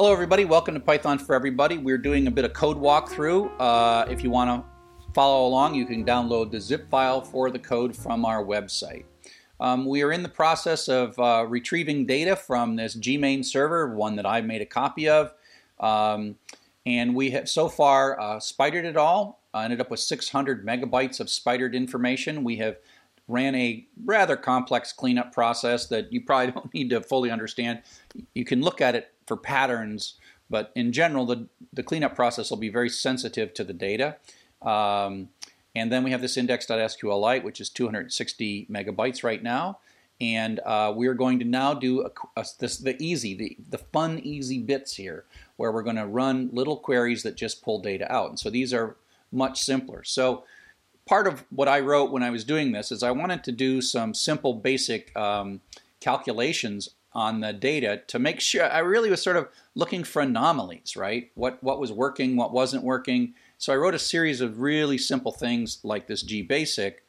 Hello everybody, welcome to Python for Everybody. We're doing a bit of code walkthrough. Uh, if you want to follow along, you can download the zip file for the code from our website. Um, we are in the process of uh, retrieving data from this Gmane server, one that I've made a copy of. Um, and we have so far uh, spidered it all, uh, ended up with 600 megabytes of spidered information. We have ran a rather complex cleanup process that you probably don't need to fully understand. You can look at it for patterns, but in general, the, the cleanup process will be very sensitive to the data. Um, and then we have this index.sqlite, which is 260 megabytes right now. And uh, we're going to now do a, a, this, the easy, the, the fun, easy bits here, where we're going to run little queries that just pull data out. And so these are much simpler. So part of what I wrote when I was doing this is I wanted to do some simple, basic um, calculations on the data to make sure I really was sort of looking for anomalies, right? What what was working, what wasn't working. So I wrote a series of really simple things like this G basic,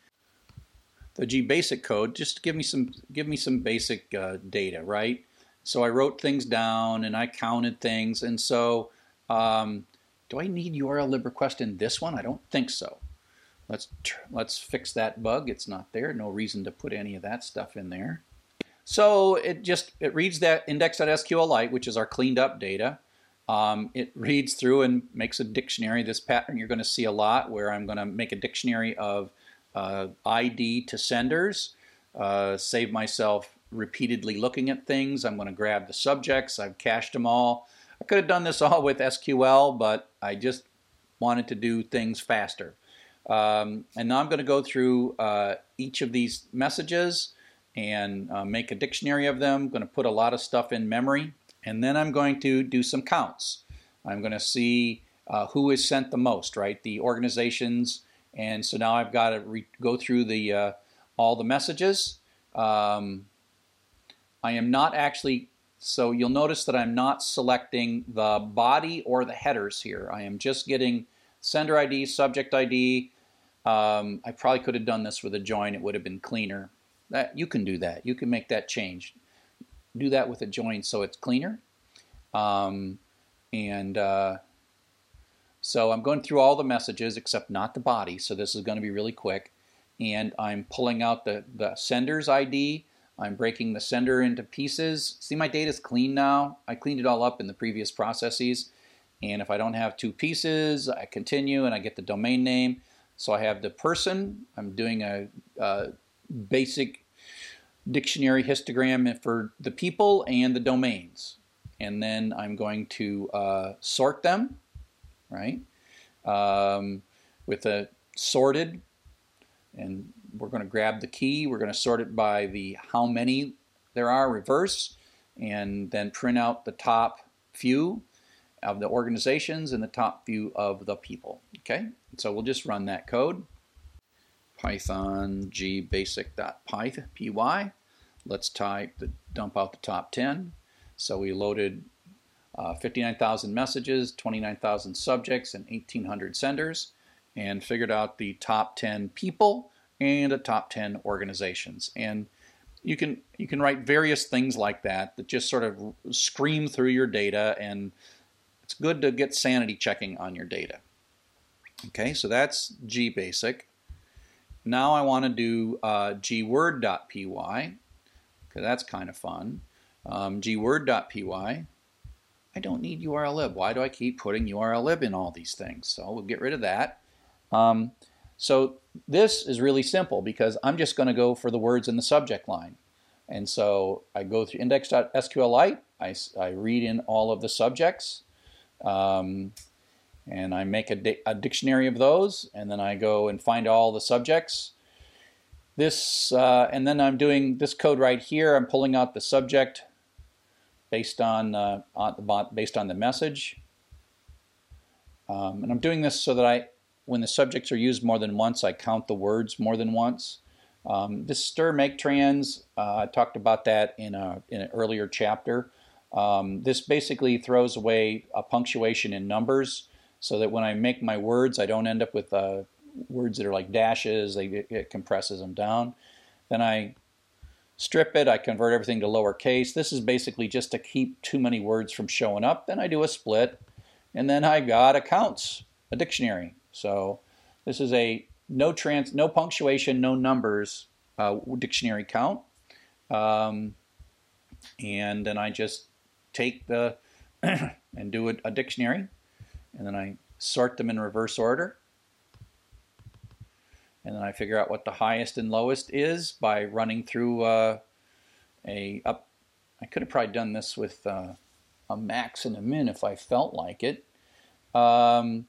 the G basic code, just give me some give me some basic uh, data, right? So I wrote things down and I counted things, and so um, do I need URL lib request in this one? I don't think so. Let's let's fix that bug. It's not there. No reason to put any of that stuff in there. So it just it reads that index.sqlite, which is our cleaned up data. Um, it reads through and makes a dictionary. This pattern you're going to see a lot, where I'm going to make a dictionary of uh, ID to senders, uh, save myself repeatedly looking at things. I'm going to grab the subjects. I've cached them all. I could have done this all with SQL, but I just wanted to do things faster. Um, and now I'm going to go through uh, each of these messages and uh, make a dictionary of them. I'm going to put a lot of stuff in memory. And then I'm going to do some counts. I'm going to see uh, who is sent the most, right? The organizations. And so now I've got to go through the uh, all the messages. Um, I am not actually, so you'll notice that I'm not selecting the body or the headers here. I am just getting sender ID, subject ID. Um, I probably could have done this with a join. It would have been cleaner. That You can do that. You can make that change. Do that with a join so it's cleaner. Um, and uh, so I'm going through all the messages except not the body. So this is going to be really quick. And I'm pulling out the, the sender's ID. I'm breaking the sender into pieces. See, my data is clean now. I cleaned it all up in the previous processes. And if I don't have two pieces, I continue and I get the domain name. So I have the person. I'm doing a, a basic dictionary histogram for the people and the domains. And then I'm going to uh, sort them, right, um, with a sorted. And we're going to grab the key. We're going to sort it by the how many there are, reverse, and then print out the top few of the organizations and the top few of the people. Okay, so we'll just run that code. Python gbasic.py. py. Let's type the dump out the top 10. So we loaded uh, 59,000 messages, 29,000 subjects, and 1,800 senders, and figured out the top 10 people and the top 10 organizations. And you can you can write various things like that that just sort of scream through your data and it's good to get sanity checking on your data. Okay, so that's gbasic. Now I want to do uh, gword.py, because that's kind of fun. Um, gword.py. I don't need urllib. Why do I keep putting urllib in all these things? So we'll get rid of that. Um, so this is really simple because I'm just going to go for the words in the subject line. And so I go through index.sqlite, I, I read in all of the subjects, um, and I make a, di a, dictionary of those, and then I go and find all the subjects. This, uh, and then I'm doing this code right here. I'm pulling out the subject based on, uh, on the, based on the message. Um, and I'm doing this so that I, when the subjects are used more than once, I count the words more than once. Um, this str.maketrans, uh, I talked about that in, a, in an earlier chapter. Um, this basically throws away a punctuation in numbers so that when I make my words, I don't end up with uh, words that are like dashes, they, it compresses them down. Then I strip it, I convert everything to lowercase. This is basically just to keep too many words from showing up. Then I do a split, and then I got accounts, a dictionary. So this is a no trans, no punctuation, no numbers uh, dictionary count. Um, and then I just take the and do a, a dictionary, and then I sort them in reverse order and then I figure out what the highest and lowest is by running through uh, a up. I could have probably done this with uh, a max and a min if I felt like it. Um,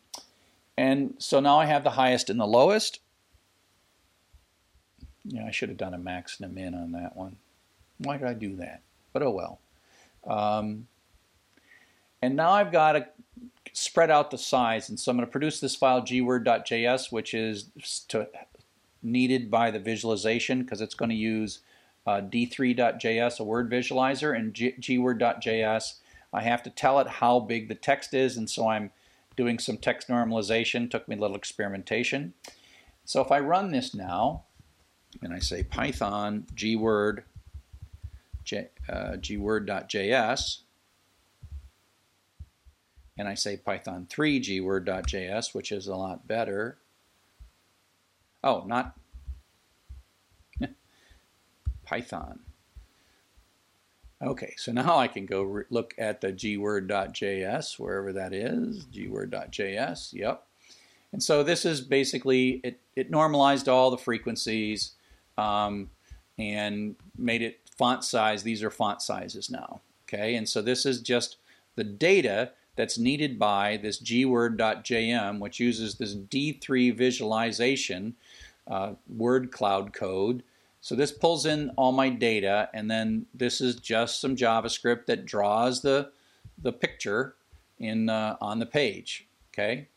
and so now I have the highest and the lowest. Yeah, I should have done a max and a min on that one. Why did I do that? But oh well. Um, and now I've got to spread out the size. And so I'm going to produce this file gword.js, which is to, needed by the visualization because it's going to use uh, d3.js, a word visualizer, and gword.js. I have to tell it how big the text is, and so I'm doing some text normalization. Took me a little experimentation. So if I run this now, and I say Python gword, uh, gword.js, and I say Python 3 gword.js, which is a lot better. Oh, not Python. Okay, so now I can go look at the gword.js, wherever that is, gword.js, yep. And so this is basically, it, it normalized all the frequencies um, and made it font size. These are font sizes now, okay? And so this is just the data that's needed by this gword.jm, which uses this D3 visualization uh, word cloud code. So this pulls in all my data, and then this is just some JavaScript that draws the the picture in uh, on the page. Okay,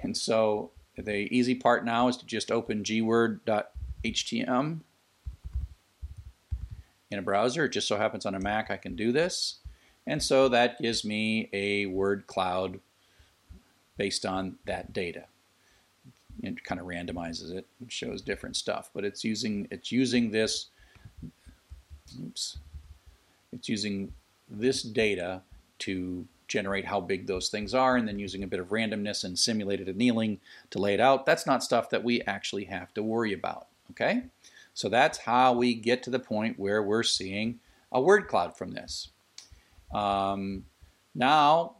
and so the easy part now is to just open gword.htm in a browser. It just so happens on a Mac I can do this. And so that gives me a word cloud based on that data. It kind of randomizes it shows different stuff, but it's using it's using this oops, it's using this data to generate how big those things are and then using a bit of randomness and simulated annealing to lay it out. That's not stuff that we actually have to worry about, okay? So that's how we get to the point where we're seeing a word cloud from this. Um, now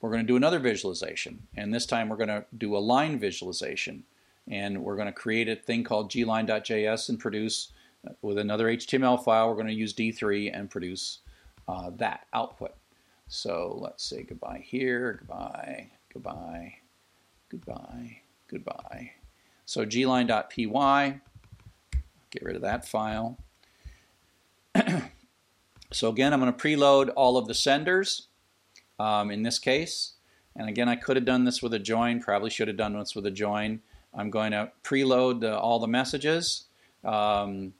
we're going to do another visualization, and this time we're going to do a line visualization. And we're going to create a thing called gline.js and produce, uh, with another HTML file, we're going to use D3 and produce uh, that output. So let's say goodbye here, goodbye, goodbye, goodbye, goodbye. So gline.py, get rid of that file. So again, I'm going to preload all of the senders um, in this case. And again, I could have done this with a join, probably should have done this with a join. I'm going to preload the, all the messages, um,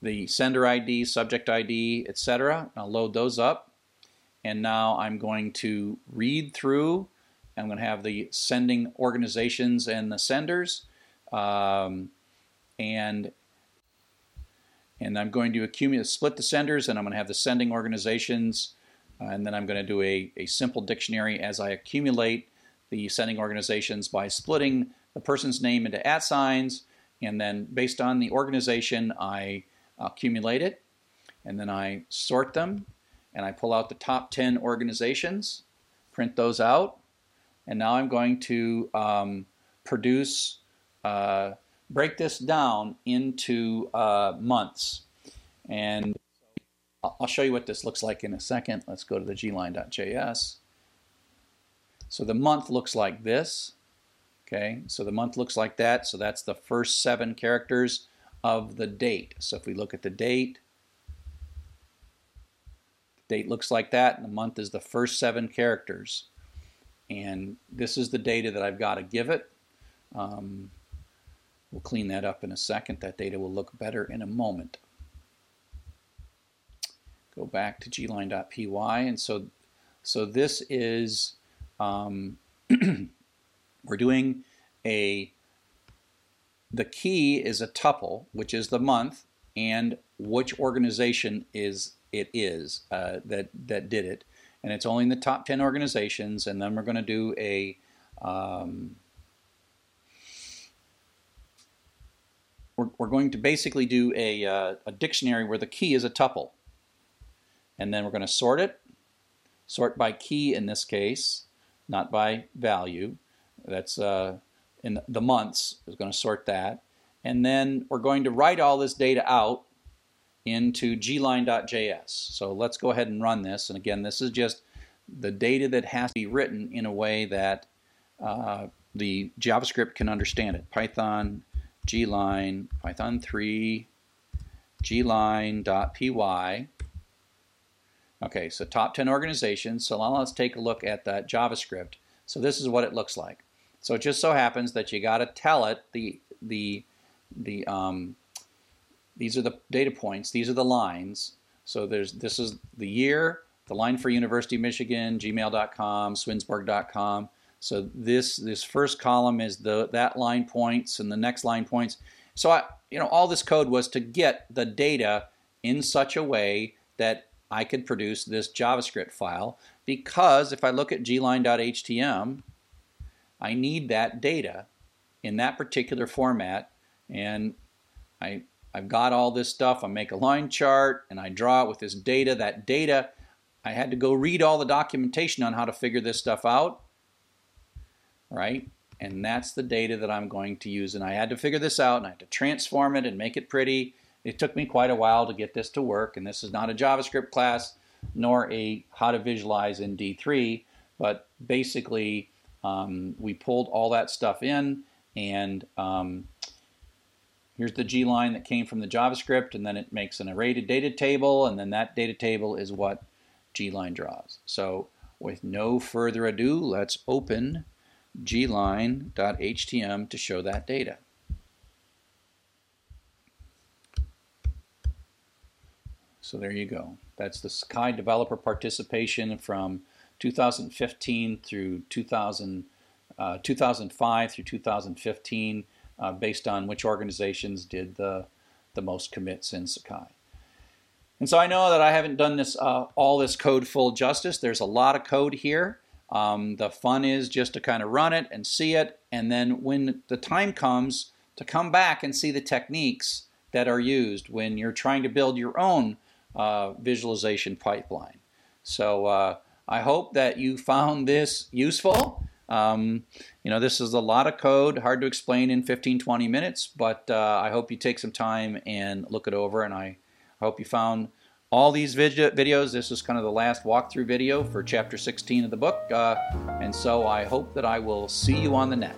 the sender ID, subject ID, etc. I'll load those up. And now I'm going to read through. I'm going to have the sending organizations and the senders. Um, and and I'm going to accumulate, split the senders, and I'm going to have the sending organizations, uh, and then I'm going to do a, a simple dictionary as I accumulate the sending organizations by splitting the person's name into at signs, and then based on the organization, I accumulate it, and then I sort them, and I pull out the top 10 organizations, print those out, and now I'm going to um, produce uh, break this down into uh, months. And I'll show you what this looks like in a second. Let's go to the gline.js. So the month looks like this. Okay, so the month looks like that. So that's the first seven characters of the date. So if we look at the date, the date looks like that, and the month is the first seven characters. And this is the data that I've got to give it. Um, We'll clean that up in a second. That data will look better in a moment. Go back to gline.py and so so this is um, we're doing a the key is a tuple, which is the month, and which organization is it is uh, that that did it, and it's only in the top ten organizations. And then we're going to do a um, we're, we're going to basically do a, uh, a dictionary where the key is a tuple. And then we're going to sort it, sort by key in this case, not by value. That's uh, in the months, is going to sort that. And then we're going to write all this data out into gline.js. So let's go ahead and run this. And again, this is just the data that has to be written in a way that uh, the JavaScript can understand it. Python gline, Python 3, gline.py. Okay, so top 10 organizations. So now let's take a look at that JavaScript. So this is what it looks like. So it just so happens that you got to tell it the the the um, these are the data points. These are the lines. So there's this is the year, the line for University of Michigan, gmail.com, swinsburg.com. So this this first column is the that line points and the next line points. So I, you know all this code was to get the data in such a way that I could produce this JavaScript file because if I look at gline.htm, I need that data in that particular format and I I've got all this stuff. I make a line chart and I draw it with this data. That data, I had to go read all the documentation on how to figure this stuff out right? And that's the data that I'm going to use. And I had to figure this out and I had to transform it and make it pretty. It took me quite a while to get this to work. And this is not a JavaScript class nor a how to visualize in D3, but basically um, we pulled all that stuff in and um, here's the G line that came from the JavaScript and then it makes an array to data table and then that data table is what G line draws. So with no further ado, let's open gline.htm to show that data. So there you go. That's the Sakai developer participation from 2015 through 2000, uh, 2005 through 2015 uh, based on which organizations did the, the most commits in Sakai. And so I know that I haven't done this uh, all this code full justice. There's a lot of code here. Um, the fun is just to kind of run it and see it, and then when the time comes to come back and see the techniques that are used when you're trying to build your own uh, visualization pipeline. So uh, I hope that you found this useful. Um, you know, this is a lot of code, hard to explain in 15, 20 minutes, but uh, I hope you take some time and look it over, and I hope you found all these videos. This is kind of the last walkthrough video for chapter 16 of the book. Uh, and so I hope that I will see you on the net.